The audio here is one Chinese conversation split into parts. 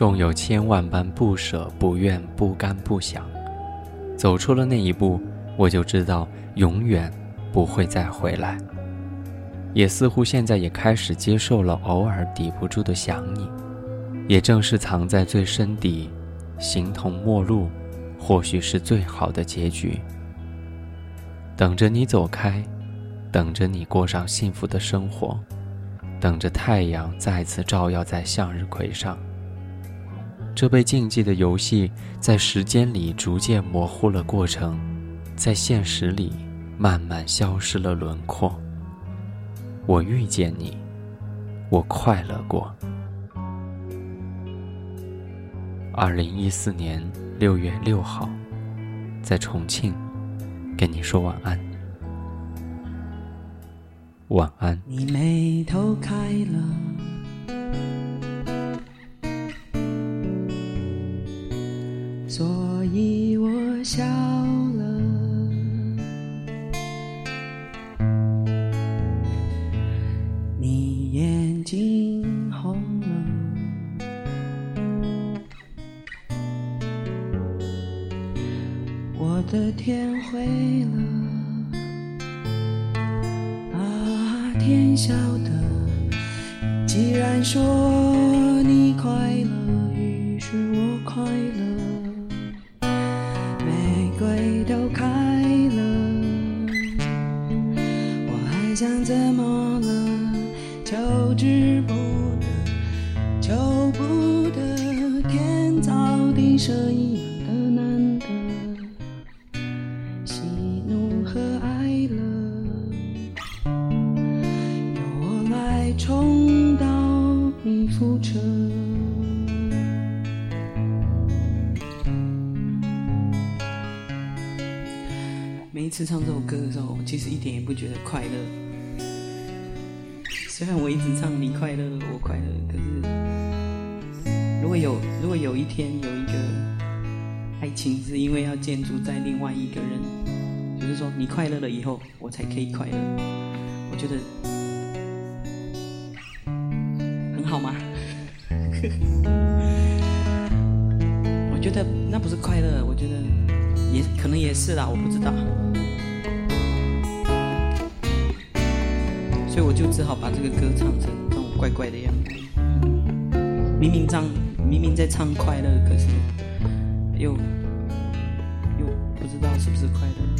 纵有千万般不舍、不愿、不甘、不想，走出了那一步，我就知道永远不会再回来。也似乎现在也开始接受了偶尔抵不住的想你，也正是藏在最深底，形同陌路，或许是最好的结局。等着你走开，等着你过上幸福的生活，等着太阳再次照耀在向日葵上。这被禁忌的游戏，在时间里逐渐模糊了过程，在现实里慢慢消失了轮廓。我遇见你，我快乐过。二零一四年六月六号，在重庆，跟你说晚安。晚安。你眉头开了，我笑了。你眼睛红了，我的天灰了。啊，天晓得，既然说你快乐，于是我快乐，想怎么了？求之不得，求不得，天造地设一样的难得，喜怒和哀乐。由我来重蹈你覆辙。每一次唱这首歌的时候，其实一点也不觉得快乐。虽然我一直唱你快乐，我快乐，可是如果有如果有一天有一个爱情是因为要建筑在另外一个人，就是说你快乐了以后，我才可以快乐，我觉得很好吗？我觉得那不是快乐，我觉得也可能也是啦，我不知道。所以我就只好把这个歌唱成这种怪怪的样子。明明唱，明明在唱快乐，可是又又不知道是不是快乐。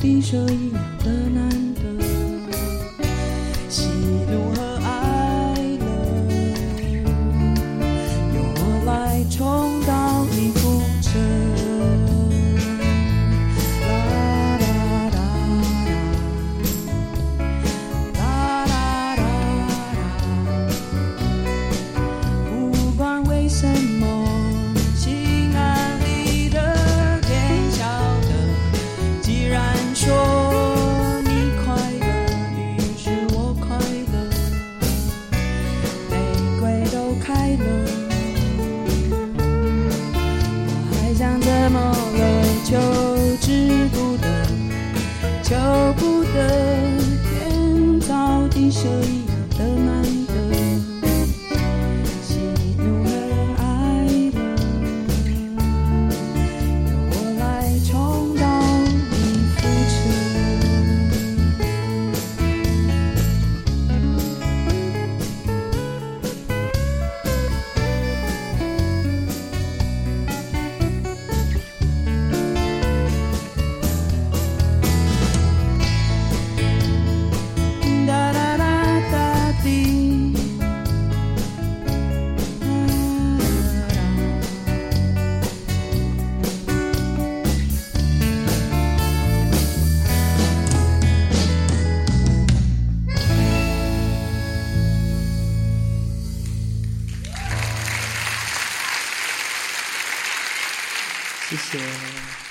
地设一样的难的，天高地设谢谢。